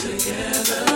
together.